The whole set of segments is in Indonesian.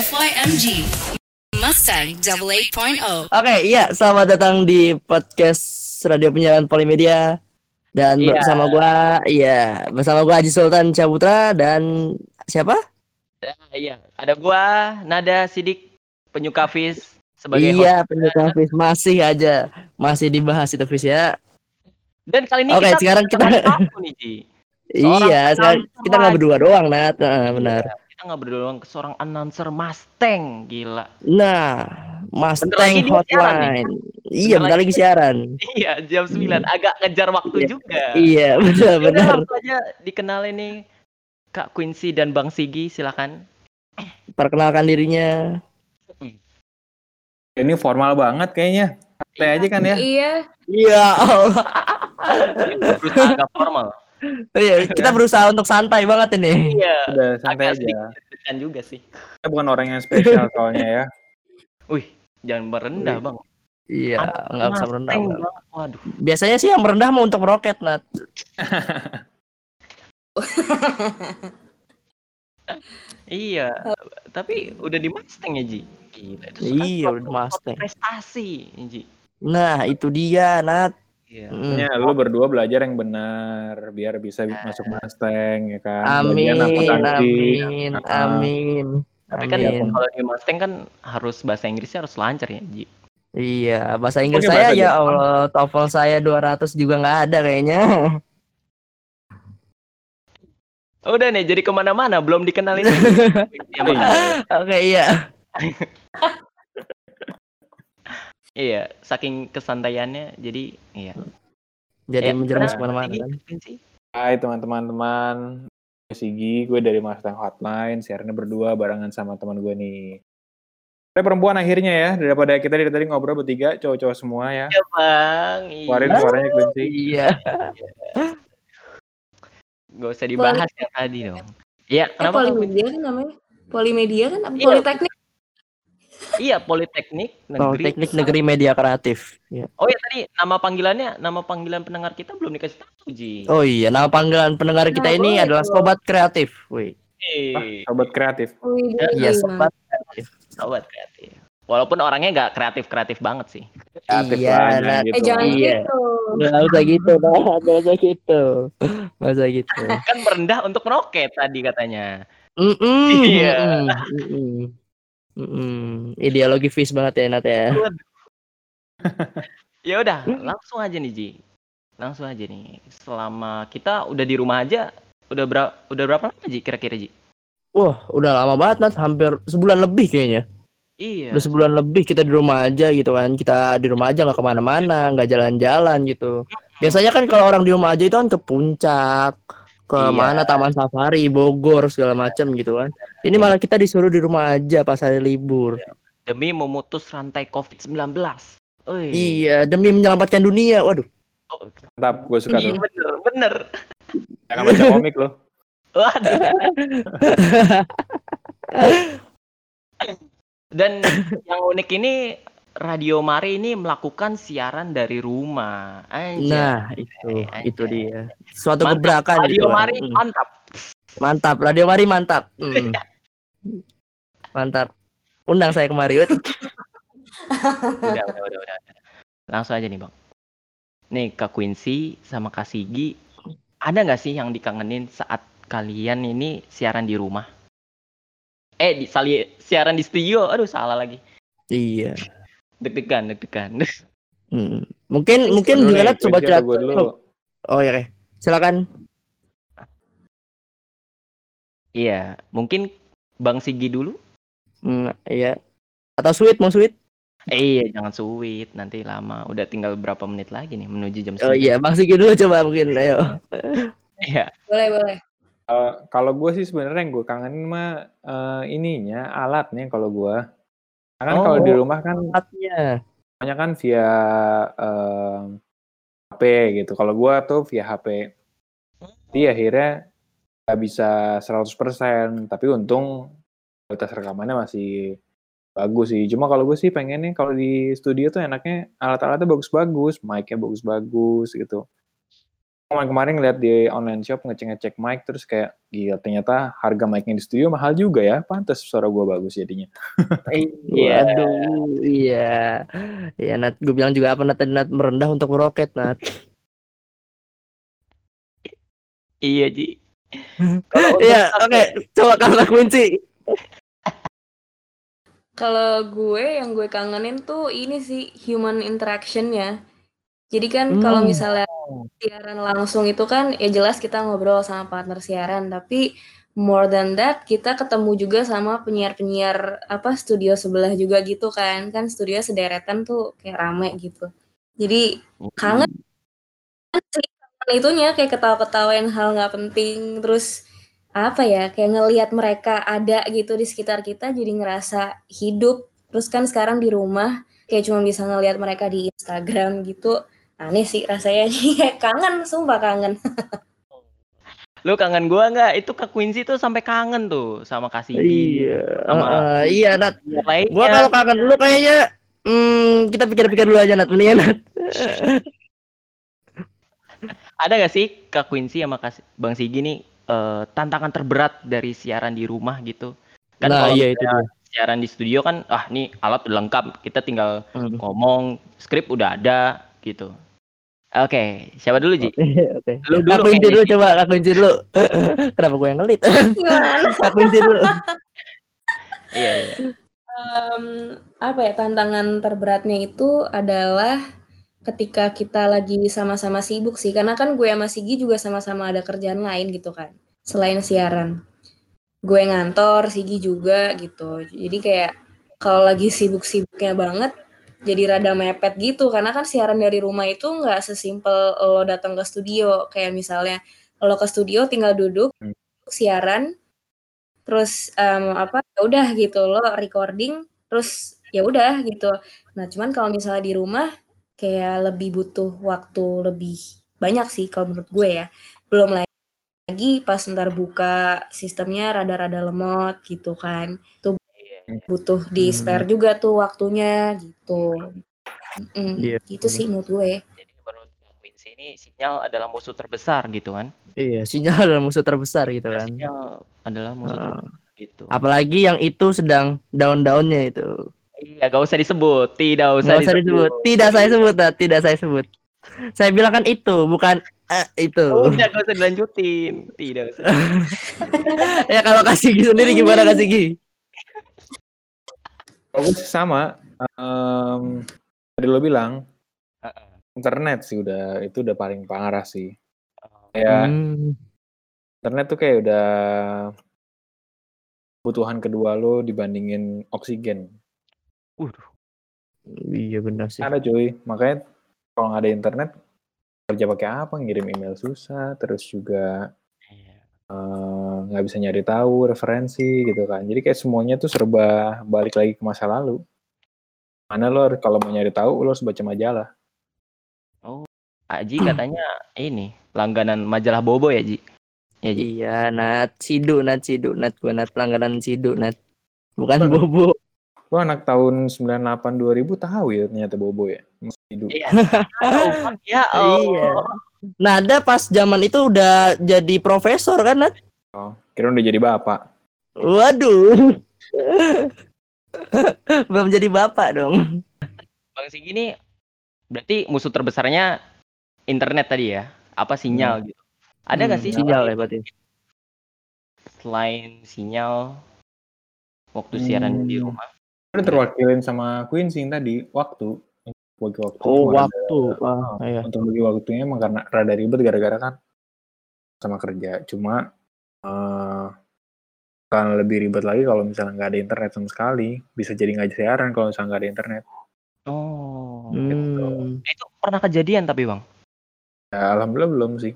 FYMG Mustang Double 8.0 Oke, iya, selamat datang di podcast Radio Penyiaran Polimedia dan Iya. bersama gua, iya, bersama gua Haji Sultan Caputra dan siapa? Ya, iya, ada gua Nada Sidik penyuka Fis sebagai iya, host. penyuka Fis masih aja, masih dibahas itu Fis ya. Dan kali ini Oke, kita sekarang kita- nih, Ji. Iya, sekarang kita nggak berdua doang, Nat. Nah, benar. Iya, kita nggak berdua doang, seorang announcer Mustang, gila. Nah, Mustang Hotline. Iya, Bentar lagi siaran. Iya, jam 9 agak ngejar waktu Iya. juga. Iya, benar benar. aja dikenalin nih Kak Quincy dan Bang Sigi, silakan. Perkenalkan dirinya. Ini formal banget kayaknya. Santai aja kan ya. Iya, Iya, Allah. Agak formal. Iya, kita berusaha untuk santai banget ini. Iya, Udah santai agak aja. sedikit deg-degan juga sih. Kita bukan orang yang spesial soalnya ya. Wih, jangan merendah, Bang. Iya, nggak usah merendah. Bang. Waduh. Biasanya sih yang merendah mau untuk meroket, Nat. Iya, tapi udah di Mustang ya, Ji. Gila, itu Iya, udah Mustang. Prestasi, Ji. Nah, itu dia, Nat. Iya. Mm. Ya, lu berdua belajar yang benar biar bisa masuk Mustang ya kan. Amin, akuntansi. amin, Ah. amin. Tapi kan Amin. kalau di Mustang kan harus bahasa Inggrisnya harus lancar ya, Ji. Iya, bahasa Inggris Oke, saya bahasa ya Jepang. Allah, TOEFL saya 200 juga nggak ada kayaknya. Udah nih, jadi ke mana-mana belum dikenalin. Ya, Bang. Oke, iya. iya, saking kesantaiannya, jadi iya. Jadi Ya, menjerumus ke mana-mana kan. Hai teman-teman. Gue Sigi, gue dari Mustang Hotline. Siarannya berdua barengan sama teman gue nih. Ada perempuan akhirnya ya, daripada kita dari tadi ngobrol bertiga, cowok-cowok semua ya. Ya, Bang. Iya. Keluarin suaranya Quincy. Iya. Gak usah dibahas yang tadi dong. Iya, eh, kenapa Quincy? Polimedia kan namanya? Polimedia kan? Apa Iya. Politeknik? Iya, Politeknik Negeri. Teknik Negeri Media Kreatif. Iya. Oh ya tadi nama panggilannya, nama panggilan pendengar kita belum dikasih tahu, Ji. Oh iya, nama panggilan pendengar kita Nah, ini boleh adalah. Sobat Kreatif. Wih. Eh, Sobat kreatif. Iya? Sobat Kreatif. sobat kreatif. Walaupun orangnya nggak kreatif-kreatif banget sih. Kreatif Iya, jangan gitu. Eh jangan Iya. gitu. Nggak usah gitu. Nggak usah gitu. Nggak usah gitu. Kan merendah untuk meroket tadi katanya. Mm-mm, Iya. mm-mm, mm-mm, mm-mm. Ideologi fish banget ya Nat ya. Ya udah, langsung aja nih Ji. Langsung aja nih. Selama kita udah di rumah aja, udah berapa udah berapa lama Ji kira-kira Ji? Wah, udah lama banget Nat, hampir sebulan lebih kayaknya. Iya. Udah sebulan lebih kita di rumah aja gitu kan. Kita di rumah aja nggak ke mana-mana, nggak jalan-jalan gitu. Biasanya kan kalau orang di rumah aja itu kan ke puncak, ke Iya. mana Taman Safari, Bogor segala macam gitu kan. Ini malah kita disuruh di rumah aja pas hari libur. Demi memutus rantai COVID-19. Oi. Iya, demi menyelamatkan dunia. Waduh. Oh, Mantap, gue suka iya, tuh. bener, bener. Jangan baca komik loh. Waduh. Dan yang unik ini Radio Mari ini melakukan siaran dari rumah. Anjay. Nah, itu Anjay. itu dia. Suatu Mantap. gebrakan Radio gitu. Mari Hmm. mantap. Mantap, Radio Mari mantap. Hmm. Mantap. Undang saya kemari. Udah, udah, udah, udah. Langsung aja nih, Bang. Nih, Kak Quincy sama Kak Sigi, ada nggak sih yang dikangenin saat kalian ini siaran di rumah? Eh, di, sali, siaran di studio. Aduh, salah lagi. Iya. Deg-degan, deg-degan. Hmm. Mungkin mungkin Dulu nih, gimana coba cerita. Oh ya, silakan. Iya, mungkin Bang Sigi dulu. Hmm, iya. Atau sweet mau sweet? Eh, iya, jangan sweet, nanti lama. Udah tinggal berapa menit lagi nih menuju jam Oh 9. iya, Bang Sigi dulu coba mungkin. Ayo. Iya. Boleh, boleh. Eh, kalau gue sih sebenarnya yang gue kangenin mah eh, ininya alatnya kalau gue. Kan kalau di Oh. rumah kan Tempatnya. banyak kan via eh, HP gitu. Kalau gue tuh via HP. Jadi akhirnya nggak bisa 100%, tapi untung kualitas rekamannya masih bagus sih. Cuma kalau gue sih pengennya kalau di studio tuh enaknya alat-alatnya bagus-bagus, mic-nya bagus-bagus gitu. Kemarin-kemarin ngeliat di online shop ngecek-ngecek mic terus kayak gila ternyata harga mic-nya di studio mahal juga ya pantas suara gua bagus jadinya Iya. Waduh, iya. Iya, Nat. Gue bilang juga apa Nat Nat merendah untuk meroket, Nat. Iya, Ji. Iya, oke. Coba kamu lakuin sih. Kalau gue yang gue kangenin tuh ini sih human interaction ya. Jadi kan kalau Hmm. misalnya siaran langsung itu kan ya jelas kita ngobrol sama partner siaran, tapi more than that kita ketemu juga sama penyiar-penyiar apa studio sebelah juga gitu kan. Kan studio sederetan tuh kayak rame gitu. Jadi kangen sih kangen itunya kayak ketawa-ketawain hal nggak penting terus apa ya kayak ngelihat mereka ada gitu di sekitar kita jadi ngerasa hidup terus kan sekarang di rumah kayak cuma bisa ngelihat mereka di Instagram gitu aneh sih rasanya kangen sumpah kangen Lu kangen gua nggak? Itu Kak Quincy tuh sampai kangen tuh sama Kak Sigi. Iya, Sama heeh, iya Nat. Lainnya. Gua kalau kangen lu kayaknya hmm, kita pikir-pikir dulu aja Nat, mendingan Nat. ada gak sih Kak Quincy sama Kak Bang Sigi nih eh, tantangan terberat dari siaran di rumah gitu? Kan Nah, kalau iya itu siaran di studio kan ah nih alat udah lengkap, kita tinggal Hmm. ngomong, skrip udah ada gitu. Oke, siapa dulu Ji? Oke. Lu Kak dulu kunci kayaknya, dulu coba, Kak kunci dulu. Kenapa gue yang ngelit? Kak kunci dulu. Iya, iya. Em, apa ya tantangan terberatnya itu adalah ketika kita lagi sama-sama sibuk sih karena kan gue sama Sigi juga sama-sama ada kerjaan lain gitu kan selain siaran gue ngantor Sigi juga gitu jadi kayak kalau lagi sibuk-sibuknya banget jadi rada mepet gitu. Karena kan siaran dari rumah itu nggak sesimpel lo datang ke studio. Kayak misalnya lo ke studio tinggal duduk Hmm. siaran terus em, apa ya udah gitu. Lo recording terus ya udah gitu. Nah cuman kalau misalnya di rumah kayak lebih butuh waktu lebih banyak sih kalau menurut gue ya. Belum lagi pas ntar buka sistemnya rada-rada lemot gitu kan. Itu butuh di Hmm. spare juga tuh waktunya gitu Mm, Iya, gitu sih menurut gue Jadi menurut Quincy ini sinyal adalah musuh terbesar gitu kan? Iya, sinyal adalah musuh terbesar gitu kan. Sinyal adalah musuh Heeh. terbesar gitu. Apalagi yang itu sedang daun-daunnya itu. Iya, gak usah disebut, tidak usah, usah disebut. Tidak saya sebut, Nat. tidak saya sebut. Saya bilang kan itu, bukan eh, itu. Udah gak usah dilanjutin, tidak usah. ya kalau kasih sendiri gimana kasih Kalau sama. Em, tadi lo bilang internet sih udah itu udah paling parah sih. Kayak Hmm, internet tuh kayak udah kebutuhan kedua lo dibandingin oksigen. Waduh, iya benar sih. ada cuy. Makanya kalau nggak ada internet kerja pakai apa? Ngirim email susah terus juga eh, nggak bisa nyari tahu referensi gitu kan jadi kayak semuanya tuh serba balik lagi ke masa lalu mana lo kalau mau nyari tahu lo harus baca majalah Aji katanya ini langganan majalah Bobo ya Ji? Ya Ji. Iya, Nat. Sidu, Nat. Sidu, Nat. Gua Nat. Langganan Sidu, Nat. Bukan Bobo. lo anak tahun 98 2000 tahu ya ternyata bobo ya hidup. Iya. Oh, ya Iya. Nada pas zaman itu udah jadi profesor kan, Nat? Oh, kira udah jadi bapak Waduh. Belum jadi bapak dong. Bang Sigi ini berarti musuh terbesarnya internet tadi ya? Apa sinyal gitu? Ada nggak Hmm, sih sinyal ya selain, berarti. selain sinyal waktu siaran di Hmm. rumah? udah terwakilin sama Quincy yang tadi waktu bagi waktu Oh, emang waktu. Ah, iya. rada- untuk bagi waktunya emang karena rada ribet gara-gara kan sama kerja cuma eh kan lebih ribet lagi kalau misalnya nggak ada internet sama sekali bisa jadi nggak siaran kalau misalnya nggak ada internet Oh, Hmm. itu pernah kejadian tapi bang? ya alhamdulillah belum sih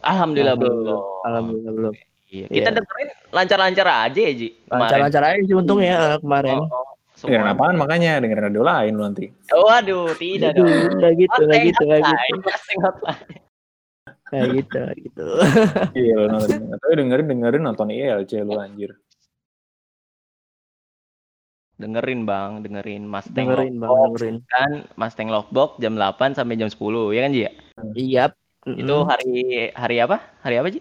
Alhamdulillah Belum. belum. Alhamdulillah belum. Iya. Kita Iya. dengerin lancar-lancar aja ya Ji. Lancar-lancar aja sih untungnya eh, kemarin. Oh, oh, dengerin semua. apaan makanya dengerin radio lain lu nanti Waduh, tidak Aduh, dong. nggak gitu, nggak Hotline, gitu, nggak gitu. Kayak gitu, gitu. iya lu nonton tapi dengerin dengerin nonton ILC lu anjir Dengerin bang, dengerin Mustang Dengerin, Bang, dengerin. kan Mustang Lovebox jam 8 sampai jam 10 ya kan Ji? ya? Iya, Itu hari hari apa? Hari apa, Ji?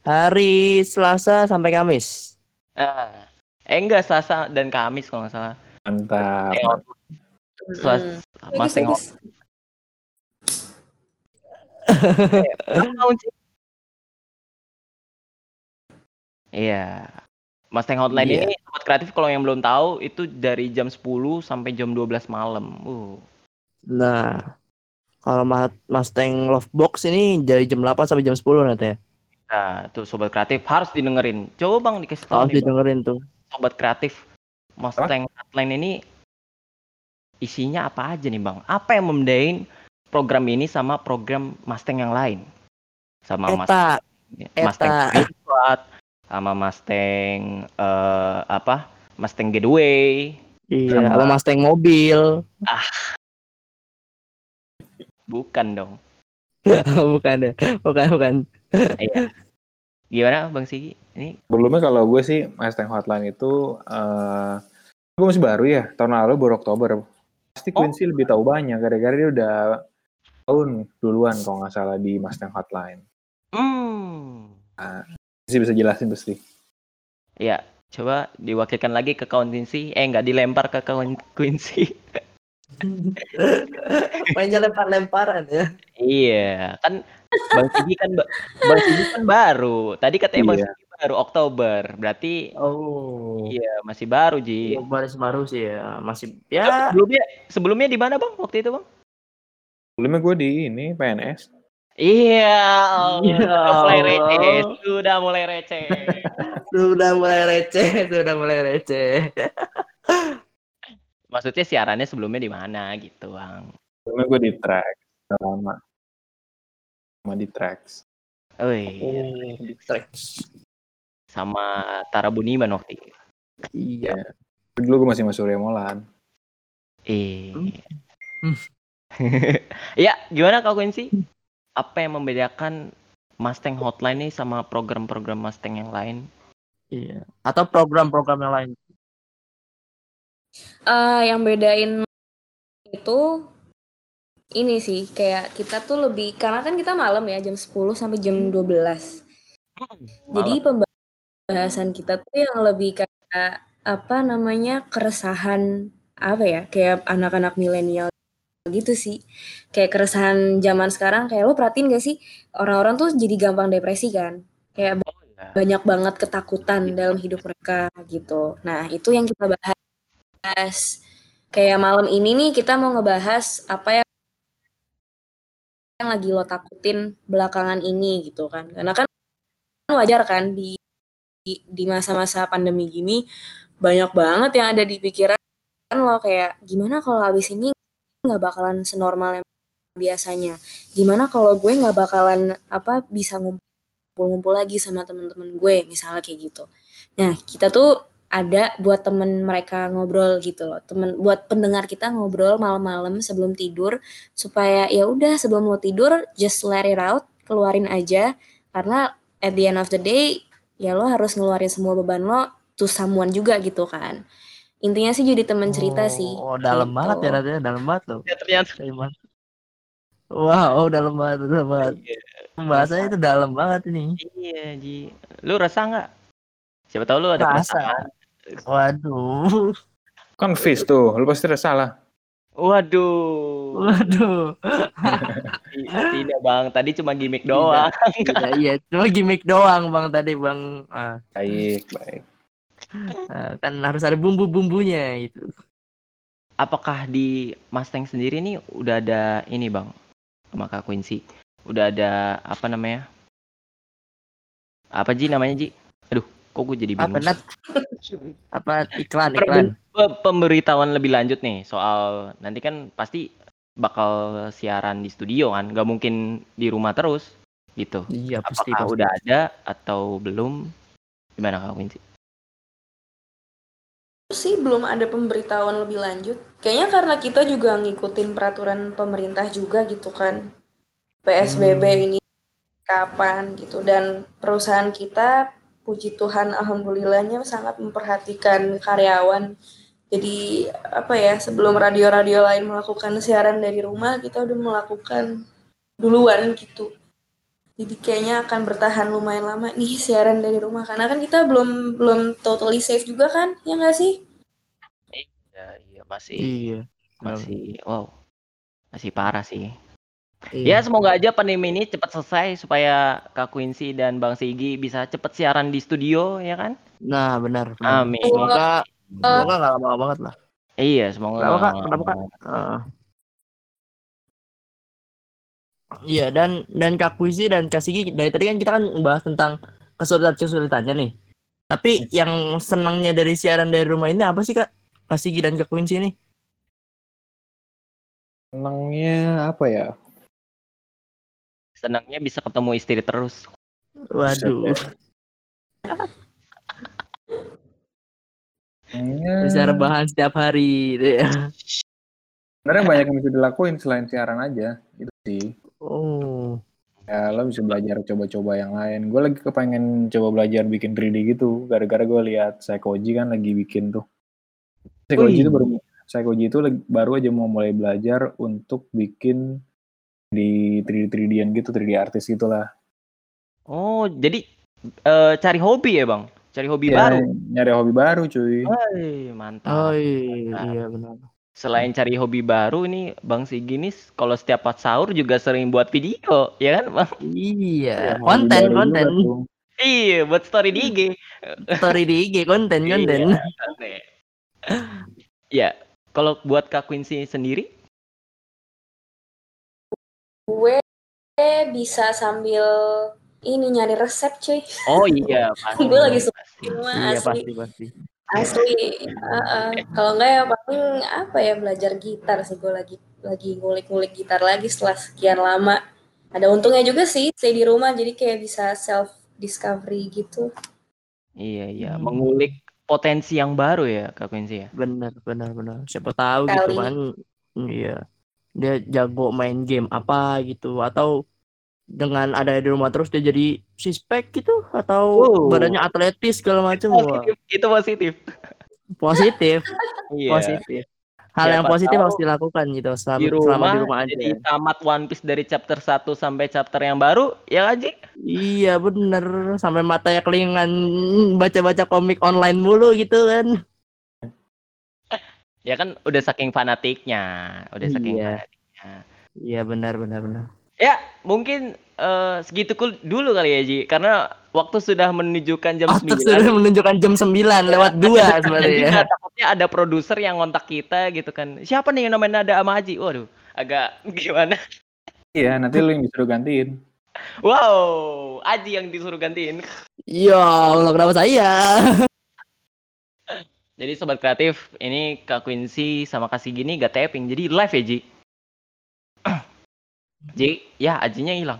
hari Selasa sampai Kamis. Ah. Eh enggak, Selasa dan Kamis kalau nggak salah. Mantap. Selasa, Hmm. Mas tengok. Iya. Mustang Hotline Iya. ini sobat kreatif kalau yang belum tahu itu dari jam 10 sampai jam 12 malam. Uh. Nah, kalau Ma- Mustang Lovebox ini dari jam 8 sampai jam 10 nanti ya. Nah, tuh sobat kreatif harus didengerin. Coba Bang dikasih tahu Harus nih, Bang. didengerin tuh. Sobat kreatif Mustang Hotline ini isinya apa aja nih Bang? Apa yang membedain program ini sama program Mustang yang lain? Sama Mustang Eta, Mustang Eta. Pilot, sama Mustang eh, apa? Mustang Getaway. iya, Sama- Mustang mobil. Bukan dong. bukan ya, bukan bukan. Iya. Gimana Bang Sigi? Ini Sebelumnya kalau gue sih Mustang Hotline itu eh gue masih baru ya tahun lalu baru Oktober. Pasti Oh. Quincy lebih tahu banyak gara-gara dia udah tahun duluan kalau nggak salah di Mustang Hotline. hmm. Quincy bisa jelasin pasti. Ya, coba diwakilkan lagi ke kawan Quincy. Eh, nggak dilempar ke kawan Quincy. Mainnya lempar-lemparan ya. Iya, kan Bang Sigi kan ba- Bang Sigi kan baru. Tadi katanya Bang Iya. Sigi baru Oktober. Berarti Oh. iya masih baru Ji. Baris baru sih ya, masih Eh, ya Sebelumnya sebelumnya di mana Bang waktu itu Bang? Sebelumnya gue di ini PNS. Iya, Ya sudah mulai receh, sudah mulai receh. sudah mulai receh, sudah mulai receh. Maksudnya siarannya sebelumnya di mana gitu, Bang? Sebelumnya gue di track. Lama. Sama di tracks. Oh, di tracks. sama Tara Buniman waktu itu. Iya. Dulu gue masih masuk Surya Molan. Eh. Hmm. ya, gimana Kak Quincy? Apa yang membedakan Mustang Hotline nih sama program-program Mustang yang lain? Iya. Atau program-program yang lain. Eh, yang bedain itu ini sih kayak kita tuh lebih karena kan kita malam ya jam 10 sampai jam 12. Jadi pembahasan kita tuh yang lebih kayak apa namanya keresahan apa ya kayak anak-anak milenial gitu sih kayak keresahan zaman sekarang kayak lo perhatiin gak sih orang-orang tuh jadi gampang depresi kan kayak Oh, iya. banyak banget ketakutan dalam hidup mereka gitu. Nah, itu yang kita bahas. Kayak malam ini nih kita mau ngebahas apa yang yang lagi lo takutin belakangan ini gitu kan. Karena kan wajar kan di di- masa-masa pandemi gini banyak banget yang ada di pikiran lo kayak gimana kalau habis ini nggak bakalan senormal yang biasanya. Gimana kalau gue nggak bakalan apa bisa ngumpul ngumpul-ngumpul lagi sama teman-teman gue misalnya kayak gitu. Nah kita tuh ada buat temen mereka ngobrol gitu loh, temen buat pendengar kita ngobrol malam-malam sebelum tidur supaya ya udah sebelum lo tidur just let it out, keluarin aja karena at the end of the day ya lo harus ngeluarin semua beban lo to someone juga gitu kan. Intinya sih jadi temen cerita sih. Oh, dalam gitu. banget ya nantinya, dalam banget loh. Ya, ternyata. Wow, dalam banget, dalam banget. Pembahasannya itu dalam banget ini. Iya, Ji. Lu resah nggak? Siapa tahu lu ada Rasa. perasaan. Waduh, Kan fish tuh, lu pasti salah. Waduh. waduh. Ti- Tidak, Bang. Tadi cuma gimmick doang. Iya, iya, cuma gimmick doang bang tadi bang. Ah, Baik, baik. ah, kan harus ada bumbu-bumbunya itu. Apakah di Mustang sendiri nih udah ada ini, Bang? Sama Kak Quincy. Udah ada apa namanya? Apa Ji namanya, Ji? Kok gue jadi Apa bingung. nat? Apa iklan iklan? Pe- Pemberitahuan lebih lanjut nih soal nanti kan pasti bakal siaran di studio kan, nggak mungkin di rumah terus gitu. Iya pasti Apakah pasti. udah ada atau belum? Gimana Kak Quincy? sih belum ada pemberitahuan lebih lanjut. Kayaknya karena kita juga ngikutin peraturan pemerintah juga gitu kan. PSBB Hmm. ini kapan gitu dan perusahaan kita puji Tuhan alhamdulillahnya sangat memperhatikan karyawan. Jadi apa ya sebelum radio-radio lain melakukan siaran dari rumah kita udah melakukan duluan gitu. Jadi kayaknya akan bertahan lumayan lama nih siaran dari rumah karena kan kita belum belum totally safe juga kan, ya nggak sih? Iya, iya masih Iya. masih wow. Masih parah sih. Iya. Ya semoga aja pandemi ini cepat selesai supaya Kak Quincy dan Bang Sigi bisa cepat siaran di studio ya kan? Nah, benar. benar. Amin. Semoga semoga nggak lama banget lah. Iya, semoga. Kenapa, Kak? Kenapa, Kak? Heeh. Iya dan dan Kak Puisi dan Kak Sigi dari tadi kan kita kan membahas tentang kesulitan kesulitannya nih. Tapi yang senangnya dari siaran dari rumah ini apa sih Kak? Kak Sigi dan Kak Quincy ini? Senangnya apa ya? Senangnya bisa ketemu istri terus. Waduh, bisa rebahan setiap hari gitu ya. sebenarnya banyak yang bisa dilakuin selain siaran aja gitu sih. Oh, Ya lo bisa belajar coba-coba yang lain. Gue lagi kepengen coba belajar bikin 3D gitu. Gara-gara gue lihat Psychoji kan lagi bikin tuh. Psychoji Wih. itu baru Psychoji itu lagi- baru aja mau mulai belajar untuk bikin di 3D 3D-an gitu, 3D artis gitulah. Oh, jadi eh, cari hobi ya, Bang? Cari hobi Ya, baru. nyari hobi baru cuy. Hai, mantap. oh iya, iya benar. Selain cari hobi baru nih, Bang Sigi nih kalau setiap pas sahur juga sering buat video, ya kan, Bang? Iya, Hobi konten konten. Iya, buat story di IG. Story di IG konten konten. Iya. Ya, kalau buat Kak Quincy sendiri, Gue bisa sambil ini nyari resep cuy. oh iya, pasti. Gue lagi suka pasti. Cuma Iya asli pasti pasti. asli uh-uh. kalau enggak ya paling apa ya belajar gitar sih gue lagi lagi ngulik-ngulik gitar lagi setelah sekian lama ada untungnya juga sih stay di rumah jadi kayak bisa self discovery gitu Iya, iya, Hmm. mengulik potensi yang baru ya, Kak Quincy ya. Benar benar benar. Siapa tahu gitu Kali. kan. Iya. Dia jago main game apa gitu atau dengan ada di rumah terus dia jadi sispek gitu atau Wow. badannya atletis segala macam Positif, itu positif. positif Iya. positif hal yang Siapa positif tahu harus dilakukan gitu selama Di selama rumah, di rumah aja jadi tamat One Piece dari chapter 1 sampai chapter yang baru, ya kan, Ji? iya bener sampai matanya kelingan baca-baca komik online mulu gitu kan Ya kan udah saking fanatiknya, udah saking Iya. fanatiknya. iya benar benar benar Ya, mungkin eh, segitu kul- dulu kali ya, Ji. Karena waktu sudah menunjukkan jam Otak 9. sudah menunjukkan jam 9 lewat dua sebenarnya juga takutnya ada produser yang ngontak kita gitu kan. Siapa nih yang namanya Nada sama Haji? Waduh, agak gimana? Iya, nanti lu yang disuruh gantiin. Wow, Aji yang disuruh gantiin. ya Allah kenapa saya Jadi sobat kreatif, ini Kak Quincy sama Kak Sigi ini gak tapping, jadi live ya Ji. Ji, ya Ajinya hilang.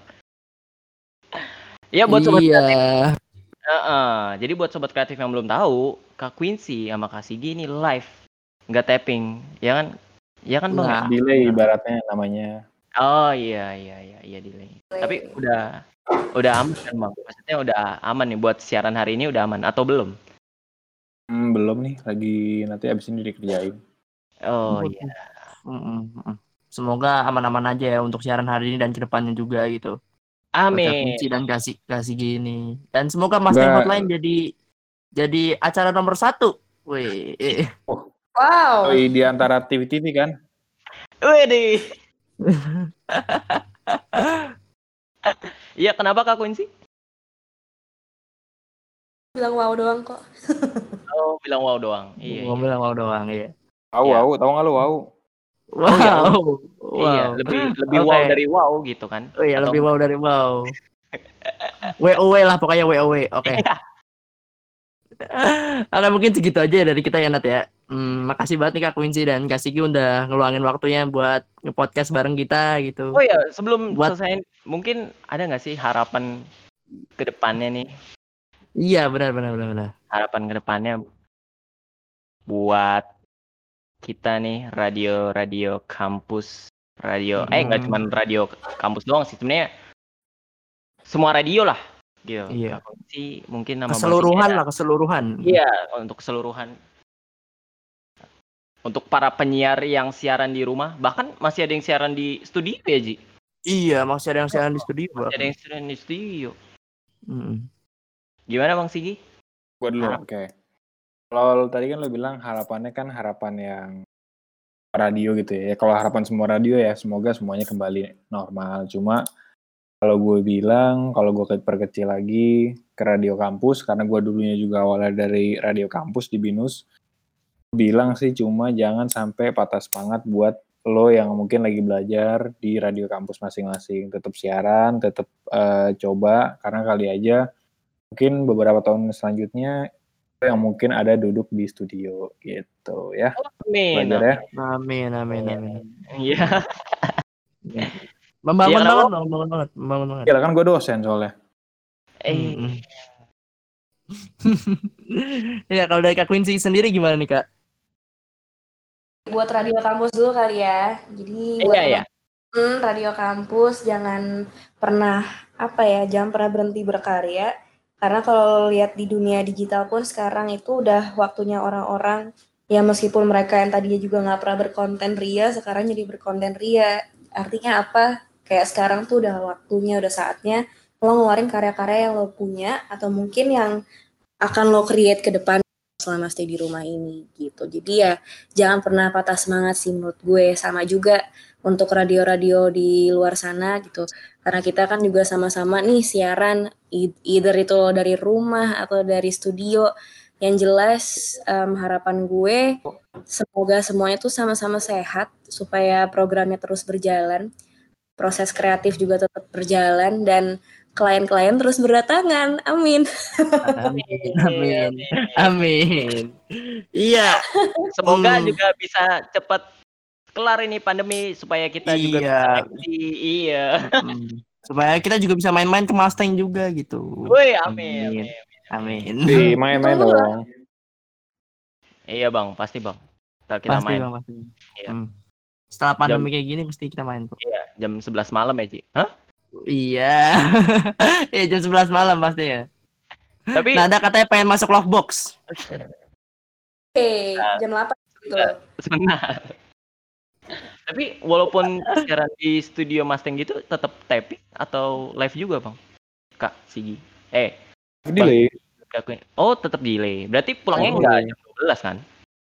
Ya buat sobat iya Heeh, jadi buat sobat kreatif yang belum tahu, Kak Quincy sama Kak Sigi ini live, nggak tapping, ya kan? Ya kan bang? ya? Nah. Delay ibaratnya namanya. Oh iya iya iya iya delay. Tapi udah udah aman kan bang? Maksudnya udah aman nih buat siaran hari ini udah aman atau belum? Hmm, belum nih, lagi nanti abis ini dikerjain. Oh Betul. iya. Mm-mm, mm. Semoga aman-aman aja ya untuk siaran hari ini dan ke depannya juga gitu. Amin. Kunci dan kasih kasih gini. Dan semoga Mas Teh Enggak. Hotline jadi jadi acara nomor satu. Wih, eh, wow Oh, di antara TV-TV kan? Widih. Iya kenapa Kak Quincy? Bilang wow doang kok Oh bilang wow doang. Iya. ngomong iya. mau doang ya. Wow, Iya. wow, tahu nggak lu wow? Wow. iya. wow. Iya, lebih lebih Oke. wow dari wow gitu kan. Oh iya, Atau- lebih wow dari wow. WOW lah pokoknya WOW. Oke. Karena mungkin segitu aja ya dari kita ya Nat ya. Hmm, makasih banget nih Kak Quincy dan Kak Sigi udah ngeluangin waktunya buat nge-podcast bareng kita gitu. Oh ya, sebelum Buat- selesai mungkin ada nggak sih harapan ke depannya nih? Iya, benar benar benar benar. Harapan ke depannya buat kita nih radio-radio kampus, radio eh nggak Hmm. cuma radio kampus doang sih sebenarnya semua radio lah gitu. Iya. Sih mungkin nama Keseluruhan lah, keseluruhan. Iya, untuk keseluruhan. Untuk para penyiar yang siaran di rumah, bahkan masih ada yang siaran di studio ya, Ji. Iya, masih ada yang siaran di studio. Masih ada yang siaran di studio. Mm. Gimana Bang Sigi? Gue dulu, oke. Kalau tadi kan lo bilang harapannya kan harapan yang radio gitu ya. Ya, Kalau harapan semua radio ya semoga semuanya kembali normal. Cuma kalau gue bilang, kalau gue ke- perkecil lagi ke radio kampus, karena gue dulunya juga awalnya dari radio kampus di Binus, bilang sih cuma jangan sampai patah semangat buat lo yang mungkin lagi belajar di radio kampus masing-masing. Tetap siaran, tetap eh, coba, karena kali aja mungkin beberapa tahun selanjutnya yang mungkin ada duduk di studio gitu ya. Amin. Belajar ya. Amin, amin, amin. Iya. Membangun Iya, banget, kenapa? Bang, membangun banget, membangun banget. Gila kan gue dosen soalnya. Eh, Mm-mm. ya, kalau dari Kak Quincy sendiri gimana nih, Kak? Buat radio kampus dulu kali ya. Jadi buat iya ya. teman-teman radio kampus jangan pernah apa ya, jangan pernah berhenti berkarya. Karena kalau lihat di dunia digital pun sekarang itu udah waktunya orang-orang ya meskipun mereka yang tadinya juga nggak pernah berkonten ria, sekarang jadi berkonten ria. Artinya apa? Kayak sekarang tuh udah waktunya, udah saatnya lo ngeluarin karya-karya yang lo punya atau mungkin yang akan lo create ke depan selama stay di rumah ini gitu. Jadi ya jangan pernah patah semangat sih menurut gue sama juga untuk radio-radio di luar sana gitu. Karena kita kan juga sama-sama nih siaran either itu dari rumah atau dari studio. Yang jelas em, harapan gue semoga semuanya tuh sama-sama sehat supaya programnya terus berjalan. Proses kreatif juga tetap berjalan dan klien-klien terus berdatangan. Amin. Amin, amin, amin. Iya, Semoga Hmm. juga bisa cepat kelar ini pandemi supaya kita juga Iya. bisa aksi. Iya. Hmm. supaya kita juga bisa main-main ke Mustang juga gitu. Woi, amin. Amin. Di main-main dong. Iya bang, pasti bang. Ntar kita Pasti main. bang, pasti. Iya. Hmm. Setelah pandemi kayak gini mesti kita main tuh. Iya, jam 11 malam ya Ci. Hah? Iya. Iya jam 11 malam pasti ya. Tapi Nah, ada katanya pengen masuk lockbox. Oke, jam 8 gitu. sebentar. Tapi walaupun siaran di studio Mustang gitu tetap taping atau live juga bang? Kak Sigi. Eh, Delay. Oh tetap delay. Berarti pulangnya Oh, enggak iya. jam 12 kan?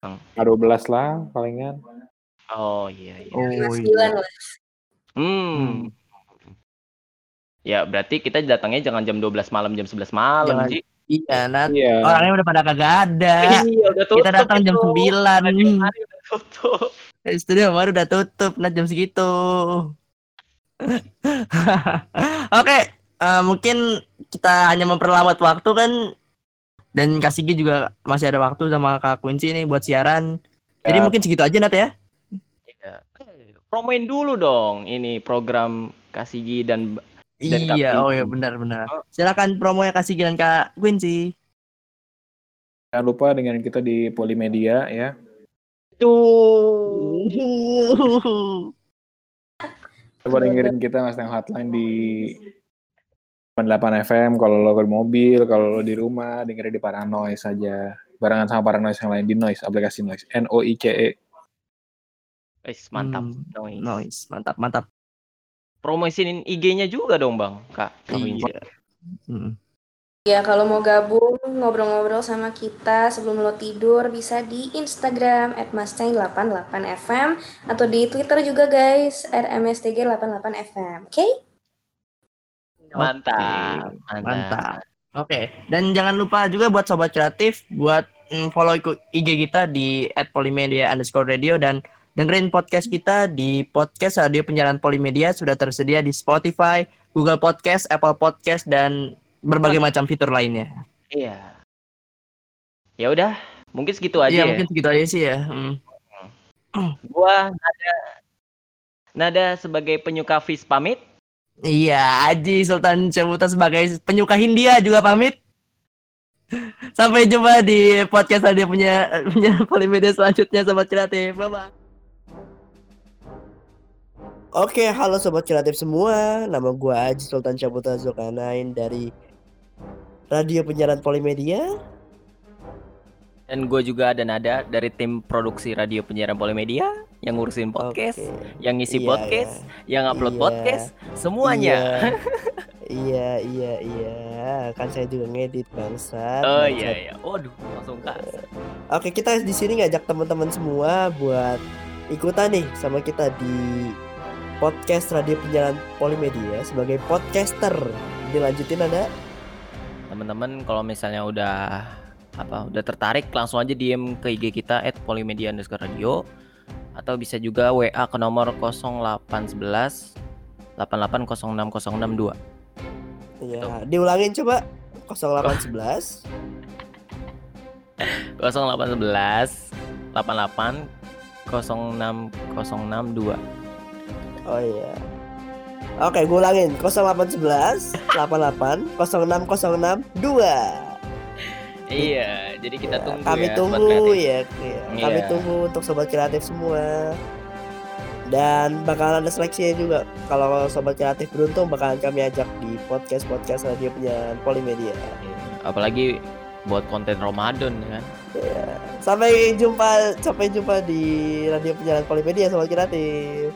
Nah, 12 lah palingan. Oh iya iya. Oh iya. 9 lah. Hmm. Ya berarti kita datangnya jangan jam 12 malam jam 11 malam Jangan. Ci. Iya, nah Iya. orangnya udah pada kagak ada. Iya, udah tutup. Kita datang jam itu. 9. Tadi hari udah tutup. Studio baru udah tutup nah jam segitu. Oke, eh, mungkin kita hanya memperlambat waktu kan dan Kak Sigi juga masih ada waktu sama Kak Kunci nih buat siaran. Jadi Ya. mungkin segitu aja Nat ya. Iya. Eh, Promoin dulu dong ini program Kasigi dan Dan Kak iya, oh Quincy. ya benar-benar. Oh. Silakan promonya Kak Sigi dan Kak Quincy. Jangan lupa dengan kita di Polimedia ya. Tuh. Coba dengerin kita Mas Teng Hotline di 98 FM kalau lo di mobil, kalau lo di rumah, dengerin di Paranoise saja. Barengan sama Paranoise yang lain di Noise, aplikasi Noise. N O I C E. Wes, mantap. Hmm, Noise. Noise, mantap, mantap. Promosiin IG-nya juga dong, Bang. Kak. Iya. Mm. Ya, kalau mau gabung ngobrol-ngobrol sama kita sebelum lo tidur bisa di Instagram @mustang88fm atau di Twitter juga guys @mstg88fm. Oke? Mantap. Mantap. Oke, dan jangan lupa juga buat sobat kreatif buat mm, follow iku- IG kita di @polimedia underscore radio dan dengerin podcast kita di podcast radio penyiaran Polimedia sudah tersedia di Spotify, Google Podcast, Apple Podcast dan berbagai macam fitur lainnya. Iya. Ya udah, mungkin segitu aja Iya, ya. mungkin segitu aja sih ya. Hmm. Gua nada nada sebagai penyuka fish pamit. Iya, Aji Sultan Cebuta sebagai penyuka Hindia juga pamit. Sampai jumpa di podcast radio punya punya Polimedia selanjutnya sobat kreatif. Bye bye. Oke, halo sobat kreatif semua. Nama gua Aji Sultan Cabuta Zulkarnain dari Radio Penyiaran Polimedia. Dan gue juga ada Nada dari tim produksi radio penyiaran Polimedia yang ngurusin podcast, Oke. yang ngisi Iya, podcast, yang upload Iya. podcast, semuanya. Iya, iya, iya. Kan saya juga ngedit bangsat. Oh bangsat. iya iya. Waduh, langsung kak. Oke, kita di sini ngajak teman-teman semua buat ikutan nih sama kita di podcast Radio Penjalan Polimedia sebagai podcaster. Dilanjutin ada? Teman-teman kalau misalnya udah apa udah tertarik langsung aja DM ke IG kita @polimedia underscore radio atau bisa juga WA ke nomor 0811 8806062. Iya, diulangin coba 0811 0811 88 06062. Oh iya. Oke, gue ulangin 0811 88 06062. Iya, jadi kita Ya, tunggu kami ya tunggu ya, ya. Kami Iya. tunggu untuk sobat kreatif semua. Dan bakalan ada seleksinya juga. Kalau sobat kreatif beruntung bakalan kami ajak di podcast-podcast radio penyiaran Polimedia. Iya, Apalagi buat konten Ramadan ya kan. Sampai jumpa, sampai jumpa di radio penyiaran Polimedia sobat kreatif.